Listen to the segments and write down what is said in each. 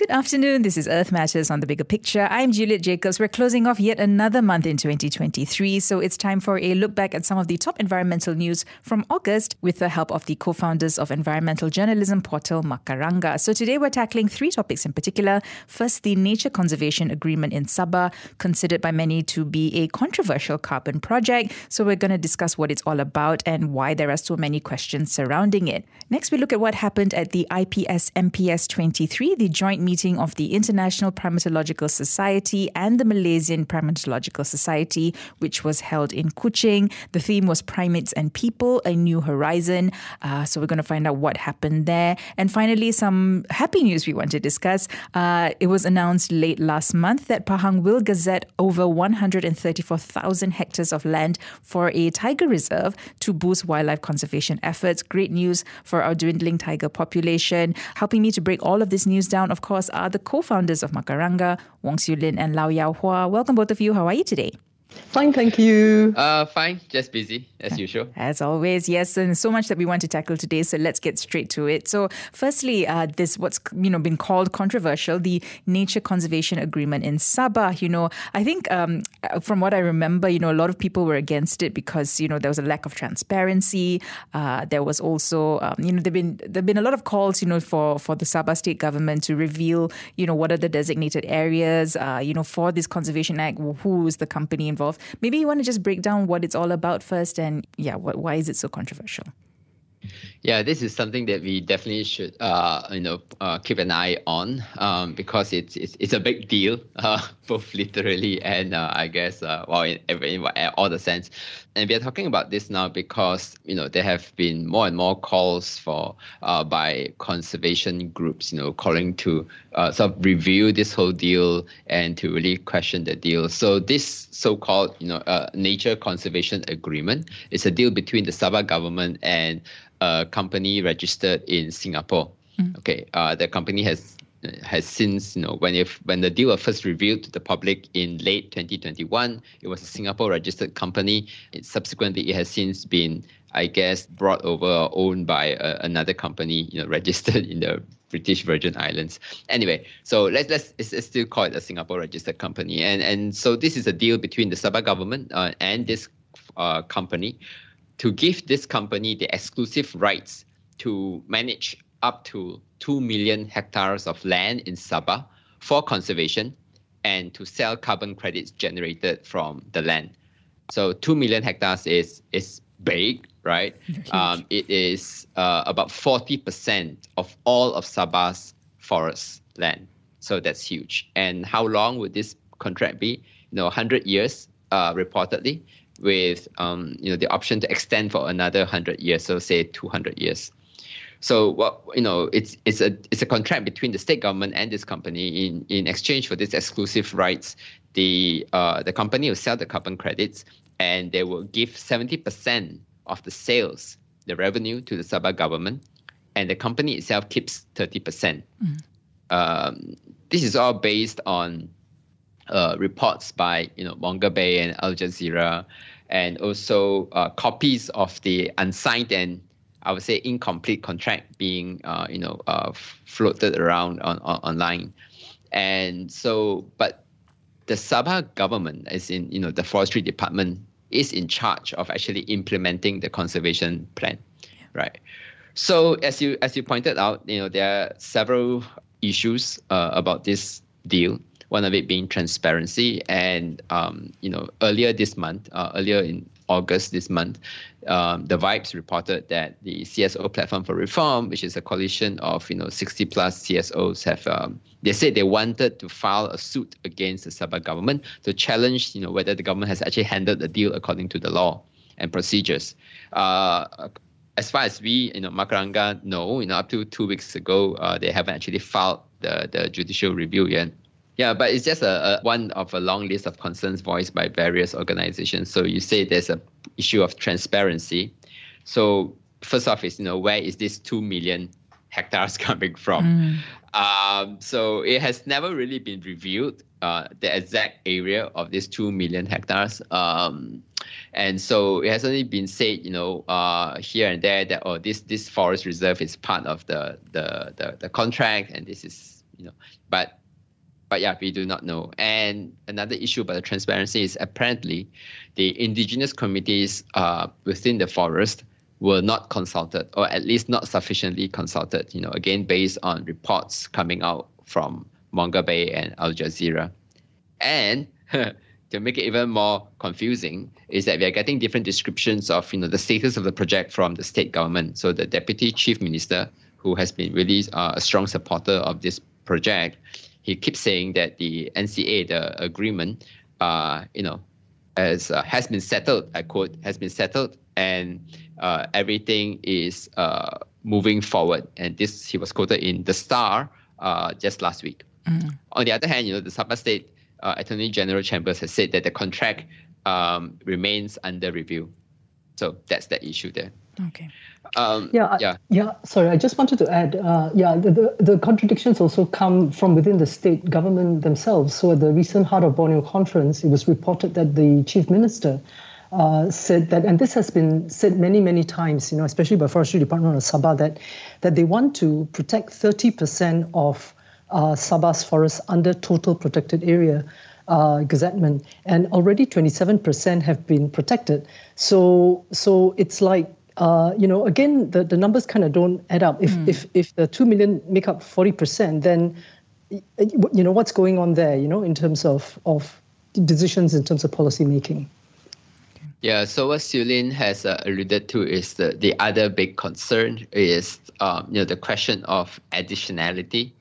Good afternoon. This is Earth Matters on the Bigger Picture. I'm Juliet Jacobs. We're closing off yet another month in 2023, so it's time for a look back at some of the top environmental news from August with the help of the co founders of environmental journalism portal Macaranga. So today we're tackling three topics in particular. First, the Nature Conservation Agreement in Sabah, considered by many to be a controversial carbon project. So we're going to discuss what it's all about and why there are so many questions surrounding it. Next, we look at what happened at the IPS MPS 23, the joint meeting of the International Primatological Society and the Malaysian Primatological Society, which was held in Kuching. The theme was Primates and People, A New Horizon. Uh, so we're going to find out what happened there. And finally, some happy news we want to discuss. Uh, it was announced late last month that Pahang will gazette over 134,000 hectares of land for a tiger reserve to boost wildlife conservation efforts. Great news for our dwindling tiger population. Helping me to break all of this news down, of course, course, are the co founders of Macaranga, Wong Siew Lyn and Law Yao Hua. Welcome, both of you. How are you today? Fine, thank you. Uh, fine, just busy as usual. As always, yes, and so much that we want to tackle today. So let's get straight to it. So, firstly, uh, this what's you know been called controversial, the Nature Conservation Agreement in Sabah. You know, I think um, from what I remember, you know, a lot of people were against it because you know there was a lack of transparency. Uh, there was also um, you know there've been there've been a lot of calls you know for for the Sabah state government to reveal you know what are the designated areas uh, you know for this conservation act, who is the company involved involved. Maybe you want to just break down what it's all about first and yeah, what, why is it so controversial? Yeah, this is something that we definitely should, uh, you know, uh, keep an eye on um, because it's, it's it's a big deal, uh, both literally and uh, I guess, uh, well, in, in, all the sense. And we are talking about this now because you know there have been more and more calls for uh, by conservation groups, you know, calling to sort of review this whole deal and to really question the deal. So this so-called, you know, nature conservation agreement is a deal between the Sabah government and company registered in Singapore. Mm. Okay, uh, the company has has since you know when if when the deal was first revealed to the public in late 2021, it was a Singapore registered company. It, subsequently, it has since been I guess brought over or owned by uh, another company, you know, registered in the British Virgin Islands. Anyway, so let's let's it's, it's still call it a Singapore registered company, and and so this is a deal between the Sabah government uh, and this uh, company to give this company the exclusive rights to manage up to 2 million hectares of land in Sabah for conservation and to sell carbon credits generated from the land. So 2 million hectares is, is big, right? Um, it is uh, about 40% of all of Sabah's forest land. So that's huge. And how long would this contract be? You know, 100 years, uh, reportedly with um, you know the option to extend for another 100 years so say 200 years so what you know it's it's a it's a contract between the state government and this company in in exchange for this exclusive rights the uh, the company will sell the carbon credits and they will give 70% of the sales the revenue to the Sabah government and the company itself keeps 30% mm. um, this is all based on uh, reports by you know Mongabay Bay and Al Jazeera, and also uh, copies of the unsigned and I would say incomplete contract being uh, you know uh, floated around on, on, online, and so but the Sabah government, as in you know the forestry department, is in charge of actually implementing the conservation plan, right? So as you as you pointed out, you know there are several issues uh, about this deal one of it being transparency. And um, you know, earlier this month, uh, earlier in August this month, um, the Vibes reported that the CSO Platform for Reform, which is a coalition of you know 60 plus CSOs, have um, they said they wanted to file a suit against the Sabah government to challenge you know whether the government has actually handled the deal according to the law and procedures. Uh, as far as we, you know, Macaranga know, you know, up to two weeks ago, uh, they haven't actually filed the, the judicial review yet. Yeah, but it's just a, a, one of a long list of concerns voiced by various organizations. So you say there's a issue of transparency. So first off, is you know where is this two million hectares coming from? Mm. Um, so it has never really been revealed uh, the exact area of this two million hectares. Um, And so it has only been said, you know, uh, here and there that oh, this this forest reserve is part of the the the, the contract, and this is you know, but but yeah, we do not know. And another issue about the transparency is apparently the indigenous communities uh, within the forest were not consulted, or at least not sufficiently consulted. You know, again based on reports coming out from Mongabay and Al Jazeera, and to make it even more confusing is that we are getting different descriptions of you know the status of the project from the state government. So the deputy chief minister, who has been really uh, a strong supporter of this project, he keeps saying that the NCA, the agreement, uh, you know, as uh, has been settled. I quote has been settled, and uh, everything is uh, moving forward. And this he was quoted in the Star uh, just last week. Mm. On the other hand, you know, the Sabah State uh, Attorney General Chambers has said that the contract um, remains under review. So that's the issue there. Okay. Um, yeah, yeah, yeah. Sorry, I just wanted to add. Uh, yeah, the, the, the contradictions also come from within the state government themselves. So at the recent Heart of Borneo conference, it was reported that the chief minister uh, said that, and this has been said many, many times, you know, especially by Forestry Department of Sabah, that that they want to protect 30% of uh, Sabah's forests under total protected area. Uh, gazettement, and already 27% have been protected. So, so it's like uh, you know, again, the, the numbers kind of don't add up. If, mm. if, if the 2 million make up 40%, then, you know, what's going on there, you know, in terms of, of decisions, in terms of policy making? Yeah, so what Siew has uh, alluded to is the, the other big concern is um, you know the question of additionality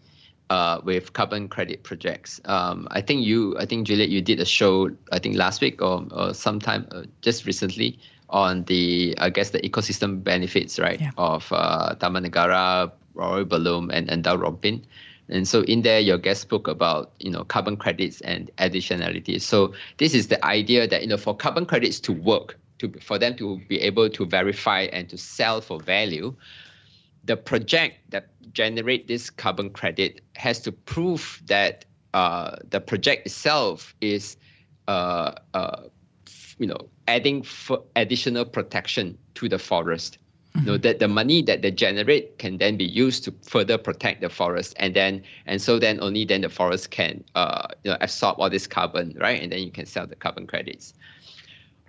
uh, with carbon credit projects. Um, I think you, I think Juliet, you did a show I think last week or, or sometime uh, just recently on the I guess the ecosystem benefits right yeah. of uh, Taman Negara, Royal Belum, and and Rompin. And so in there, your guest spoke about you know carbon credits and additionality. So this is the idea that you know for carbon credits to work, to for them to be able to verify and to sell for value, the project that generate this carbon credit has to prove that uh, the project itself is uh, uh, you know adding for additional protection to the forest. Mm-hmm. You know that the money that they generate can then be used to further protect the forest, and then and so then only then the forest can uh, you know absorb all this carbon, right? And then you can sell the carbon credits.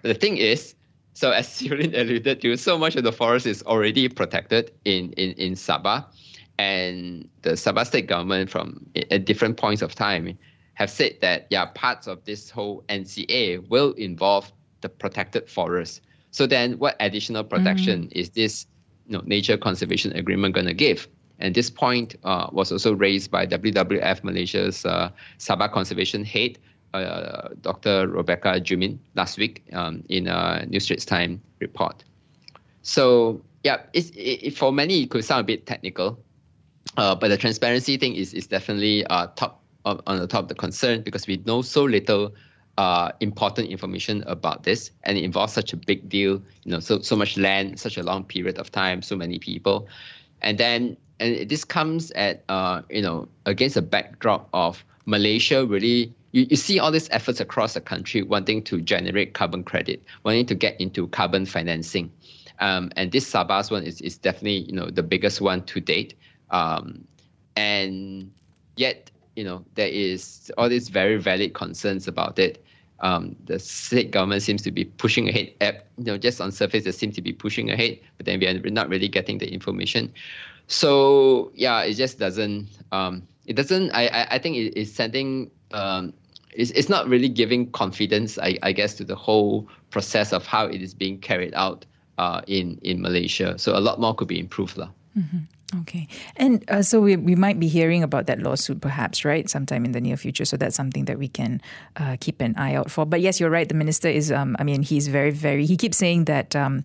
The thing is, so as Siew Lyn alluded to, so much of the forest is already protected in in in Sabah, and the Sabah state government from at different points of time have said that yeah, parts of this whole NCA will involve the protected forest. So then, what additional protection mm. is this you know, nature conservation agreement going to give? And this point uh, was also raised by WWF Malaysia's uh, Sabah Conservation Head, uh, Dr. Robecca Jumin, last week um, in a New Straits Times report. So, yeah, it's, it, for many, it could sound a bit technical, uh, but the transparency thing is, is definitely uh, top on, on the top of the concern because we know so little uh, important information about this, and it involves such a big deal. You know, so so much land, such a long period of time, so many people, and then and this comes at uh, you know against a backdrop of Malaysia really. You, you see all these efforts across the country wanting to generate carbon credit, wanting to get into carbon financing. Um, and this Sabah's one is, is definitely you know the biggest one to date. Um, and yet you know there is all these very valid concerns about it. Um, the state government seems to be pushing ahead. At, you know, just on surface, they seem to be pushing ahead, but then we are not really getting the information. So yeah, it just doesn't. Um, it doesn't. I I, I think it, it's sending. Um, it's, it's not really giving confidence, I, I guess, to the whole process of how it is being carried out uh, in in Malaysia. So a lot more could be improved, lah. Mm-hmm. Okay. And uh, so we, we might be hearing about that lawsuit perhaps, right, sometime in the near future. So that's something that we can uh, keep an eye out for. But yes, you're right. The minister is, um, I mean, he's very, very, he keeps saying that. Um,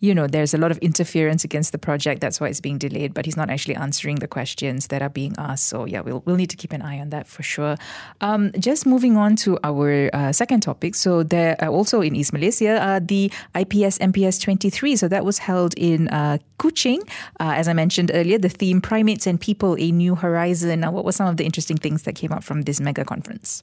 you know, there's a lot of interference against the project. That's why it's being delayed. But he's not actually answering the questions that are being asked. So yeah, we'll we'll need to keep an eye on that for sure. Um, just moving on to our uh, second topic. So there uh, also in East Malaysia, uh, the IPS MPS 23. So that was held in uh, Kuching. Uh, as I mentioned earlier, the theme "Primates and People: A New Horizon." Now, what were some of the interesting things that came out from this mega conference?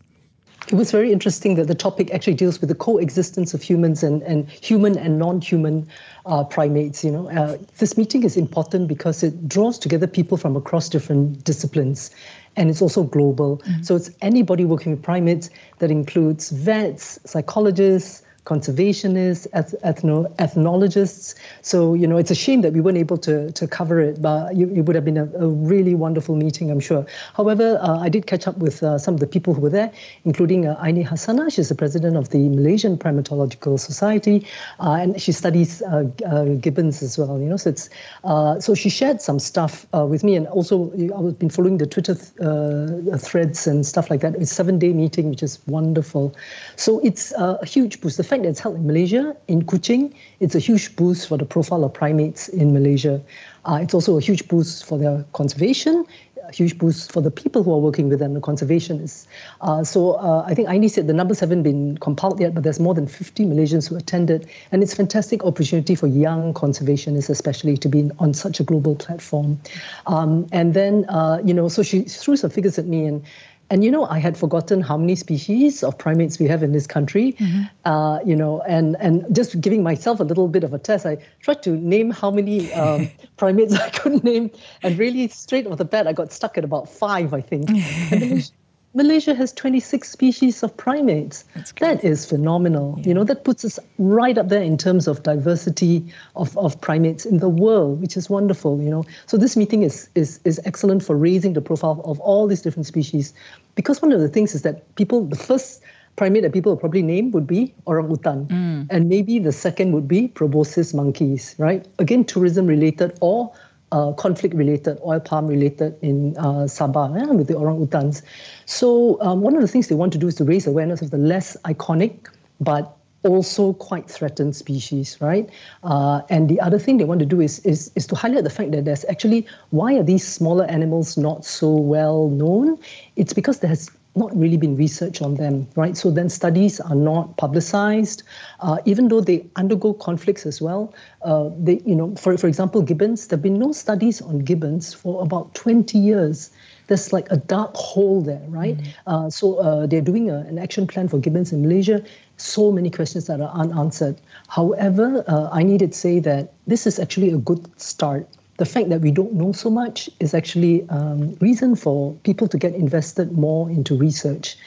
It was very interesting that the topic actually deals with the coexistence of humans and, and human and non-human uh, primates. You know, uh, this meeting is important because it draws together people from across different disciplines, and it's also global. Mm-hmm. So it's anybody working with primates that includes vets, psychologists, conservationists, ethno, ethnologists. So, you know, it's a shame that we weren't able to, to cover it, but it would have been a, a, really wonderful meeting, I'm sure. However, uh, I did catch up with uh, some of the people who were there, including uh, Aini Hasanah. She's the president of the Malaysian Primatological Society, uh, and she studies uh, uh, gibbons as well, you know. So, it's, so she shared some stuff with me, and also I've been following the Twitter th- threads and stuff like that. It's a seven day meeting, which is wonderful. So, it's a huge boost. The fact that it's held in Malaysia, in Kuching, it's a huge boost for the profile of primates in Malaysia. Uh, it's also a huge boost for their conservation, a huge boost for the people who are working with them, the conservationists. Uh, so uh, I think Aini said the numbers haven't been compiled yet, but there's more than 50 Malaysians who attended. And it's a fantastic opportunity for young conservationists, especially, to be on such a global platform. Um, and then, uh, you know, so she threw some figures at me and and you know, I had forgotten how many species of primates we have in this country. Mm-hmm. Uh, you know, and and just giving myself a little bit of a test, I tried to name how many um, primates I could name, and really straight off the bat, I got stuck at about five, I think. Malaysia has 26 species of primates. That is phenomenal. Yeah. You know, that puts us right up there in terms of diversity of, of primates in the world, which is wonderful, you know. So this meeting is, is, is excellent for raising the profile of all these different species. Because one of the things is that people, the first primate that people will probably name would be orangutan. Mm. And maybe the second would be proboscis monkeys, right? Again, tourism related or uh, conflict related, oil palm related in uh, Sabah with the orangutans. So um, one of the things they want to do is to raise awareness of the less iconic but also quite threatened species, right? Uh, and the other thing they want to do is, is is to highlight the fact that there's actually why are these smaller animals not so well known? It's because there has not really been research on them, right? So then studies are not publicized, uh, even though they undergo conflicts as well. Uh, they, you know, for for example, gibbons. There've been no studies on gibbons for about 20 years. There's like a dark hole there, right? Mm. Uh, so uh, they're doing a, an action plan for gibbons in Malaysia. So many questions that are unanswered. However, uh, I needed to say that this is actually a good start the fact that we don't know so much is actually um, reason for people to get invested more into research.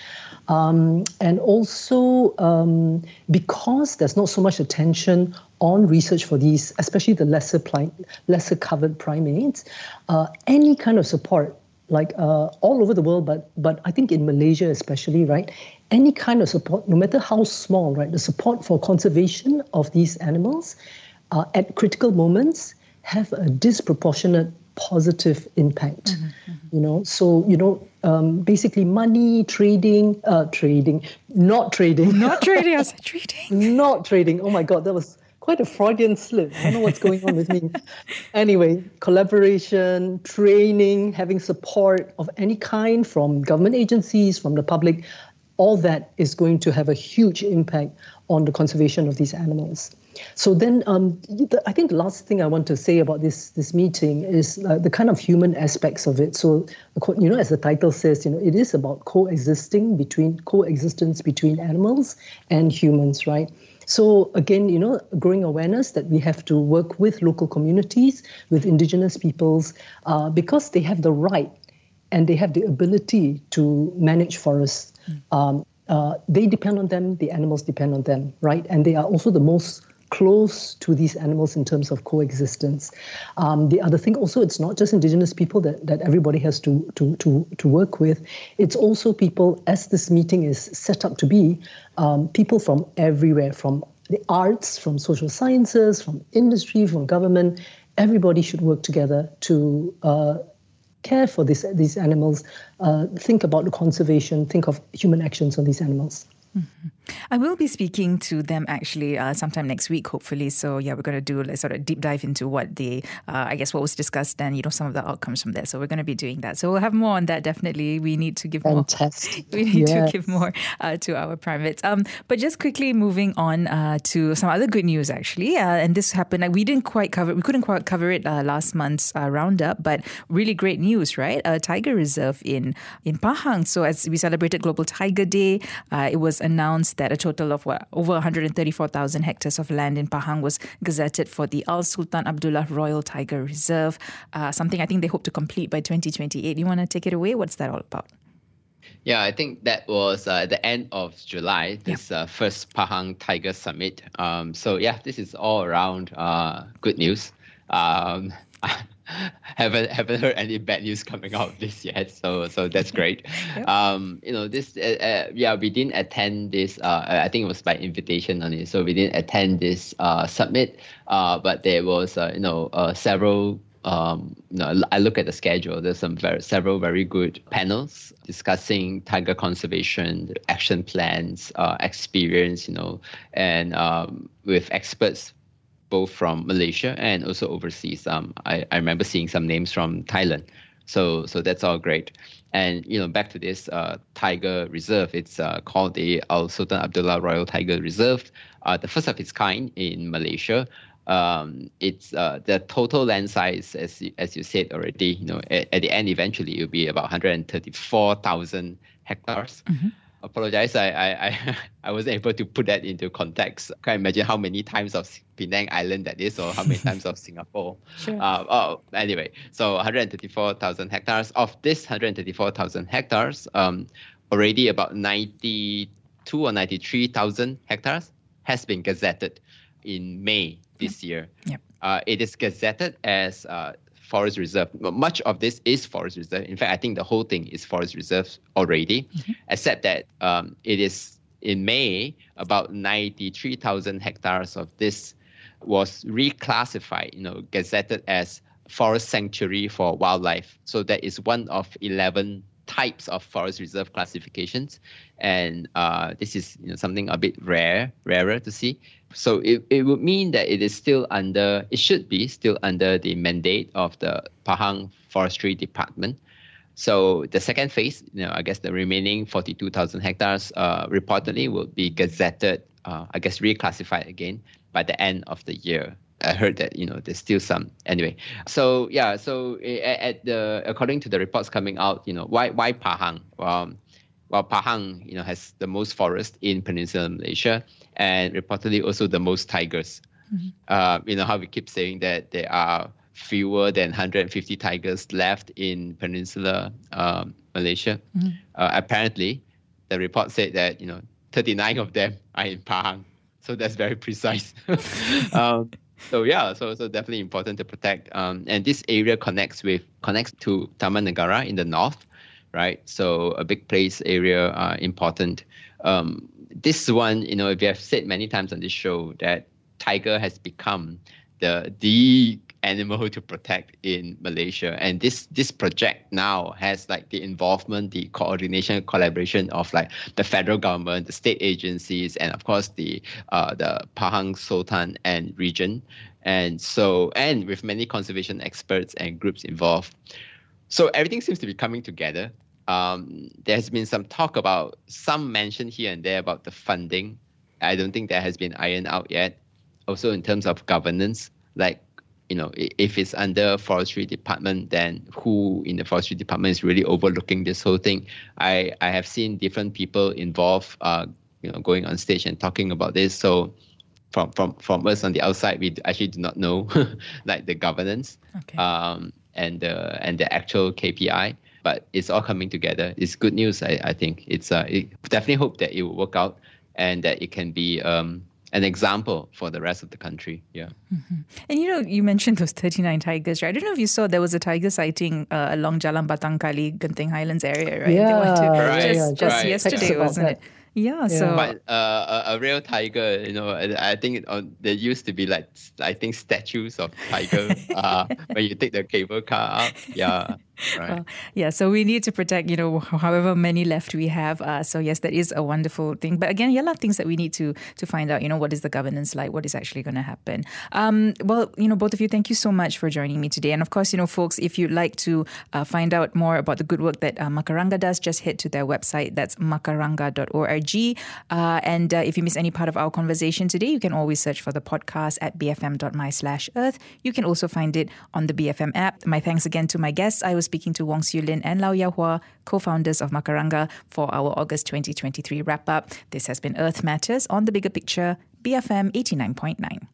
Um, and also um, because there's not so much attention on research for these, especially the lesser pri- lesser covered primates, uh, any kind of support, like uh, all over the world, but but I think in Malaysia especially, right? Any kind of support, no matter how small, right? The support for conservation of these animals uh, at critical moments have a disproportionate positive impact mm-hmm, mm-hmm. you know? So you know um, basically money trading uh, trading not trading. Not trading i said trading? Not trading. Oh my god that was quite a freudian slip. I don't know what's going on with me. Anyway collaboration training having support of any kind from government agencies from the public all that is going to have a huge impact on the conservation of these animals so then, um, I think the last thing I want to say about this this meeting is uh, the kind of human aspects of it. So, you know, as the title says, you know, it is about coexisting between coexistence between animals and humans, right? So again, you know, growing awareness that we have to work with local communities, with indigenous peoples, uh, because they have the right and they have the ability to manage forests. Mm. Um, uh, they depend on them, the animals depend on them, right? And they are also the most close to these animals in terms of coexistence. Um, the other thing also, it's not just indigenous people that, that everybody has to, to, to, to work with. It's also people, as this meeting is set up to be, um, people from everywhere, from the arts, from social sciences, from industry, from government. Everybody should work together to uh, care for this, these animals, uh, think about the conservation, think of human actions on these animals. Mm-hmm. I will be speaking to them actually uh, sometime next week, hopefully. So yeah, we're going to do a sort of deep dive into what the, uh, I guess, what was discussed and you know some of the outcomes from there. So we're going to be doing that. So we'll have more on that. Definitely, we need to give Fantastic. more. We need yes. to give more uh, to our privates. Um, but just quickly moving on uh, to some other good news actually, uh, and this happened. we didn't quite cover. We couldn't quite cover it uh, last month's roundup, but really great news, right? A tiger reserve in in Pahang. So as we celebrated Global Tiger Day, it was announced that a total of what, over 134,000 hectares of land in Pahang was gazetted for the Al Sultan Abdullah Royal Tiger Reserve, uh, something I think they hope to complete by 2028. You want to take it away? What's that all about? Yeah, I think that was uh, the end of July, this uh, first Pahang Tiger Summit. Um, so, yeah, this is all around uh, good news. Um, haven't haven't heard any bad news coming out of this yet, so so that's great. yep. Um, you know, this uh, uh, yeah, we didn't attend this. Uh, I think it was by invitation only, so we didn't attend this uh, summit. Uh, but there was uh, you know uh, several. Um, you know, I look at the schedule. There's some very several very good panels discussing tiger conservation, action plans, uh, experience. You know, and um, with experts both from Malaysia and also overseas. Um, I, I remember seeing some names from Thailand. So so that's all great. And you know, back to this uh, tiger reserve. It's uh, called the Al Sultan Abdullah Royal Tiger Reserve, uh, the first of its kind in Malaysia. Um, it's uh, the total land size, as as you said already. You know, at, at the end, eventually, it will be about 134,000 hectares. Mm-hmm apologize. I, I, I wasn't able to put that into context. I can't imagine how many times of Penang Island that is, or how many times of Singapore. Sure. Uh, oh, anyway, so 134,000 hectares. Of this 134,000 hectares, um, already about 92 or 93,000 hectares has been gazetted in May this yep. year. Yep. Uh, it is gazetted as uh, forest reserve. Much of this is forest reserve. In fact, I think the whole thing is forest reserve already, mm-hmm. except that um, it is in May about 93,000 hectares of this was reclassified, you know, gazetted as forest sanctuary for wildlife. So that is one of 11 types of forest reserve classifications, and uh, this is you know, something a bit rare, rarer to see. So it, it would mean that it is still under, it should be still under the mandate of the Pahang Forestry Department. So the second phase, you know, I guess the remaining 42,000 hectares uh, reportedly will be gazetted, uh, I guess reclassified again by the end of the year. I heard that you know there's still some anyway. So yeah, so at, at the according to the reports coming out, you know why why Pahang? Um, well, Pahang you know has the most forest in Peninsular Malaysia and reportedly also the most tigers. Mm-hmm. Uh, you know how we keep saying that there are fewer than 150 tigers left in Peninsular um, Malaysia. Mm-hmm. Uh, apparently, the report said that you know 39 of them are in Pahang. So that's very precise. um, so yeah, so so definitely important to protect. Um, and this area connects with connects to Taman Negara in the north, right? So a big place area, uh, important. Um, this one, you know, we have said many times on this show that tiger has become the the animal to protect in Malaysia. And this this project now has like the involvement, the coordination, collaboration of like the federal government, the state agencies, and of course the uh, the Pahang Sultan and region. And so and with many conservation experts and groups involved. So everything seems to be coming together. Um, there has been some talk about some mention here and there about the funding. I don't think that has been ironed out yet. Also in terms of governance, like you know, if it's under forestry department, then who in the forestry department is really overlooking this whole thing? I, I have seen different people involved, uh, you know, going on stage and talking about this. So from, from, from us on the outside, we actually do not know like the governance okay. um, and the and the actual KPI. But it's all coming together. It's good news. I, I think it's uh, it, definitely hope that it will work out and that it can be um, an example for the rest of the country. Yeah. Mm-hmm. And you know, you mentioned those 39 tigers, right? I don't know if you saw there was a tiger sighting uh, along Jalan Batang Kali, Genting Highlands area, right? Yeah, right. just, yeah, just right. yesterday, wasn't it? Yeah, yeah, so but uh, a, a, real tiger, you know, I think uh, there used to be like I think statues of tiger uh, when you take the cable car out. Yeah, Right. Well, yeah, so we need to protect, you know, however many left we have. Uh, so yes, that is a wonderful thing. But again, yeah, a lot of things that we need to to find out. You know, what is the governance like? What is actually going to happen? Um, well, you know, both of you, thank you so much for joining me today. And of course, you know, folks, if you'd like to uh, find out more about the good work that uh, Macaranga does, just head to their website. That's macaranga.org. Uh, and uh, if you miss any part of our conversation today, you can always search for the podcast at bfm.my slash earth. You can also find it on the BFM app. My thanks again to my guests. I was speaking to Wong Siew Lyn and Law Yao Hua, co-founders of Macaranga, for our August 2023 wrap-up. This has been Earth Matters on The Bigger Picture, BFM 89.9.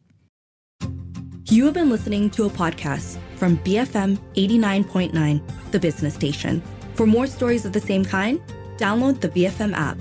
You have been listening to a podcast from BFM 89.9, the business station. For more stories of the same kind, download the BFM app.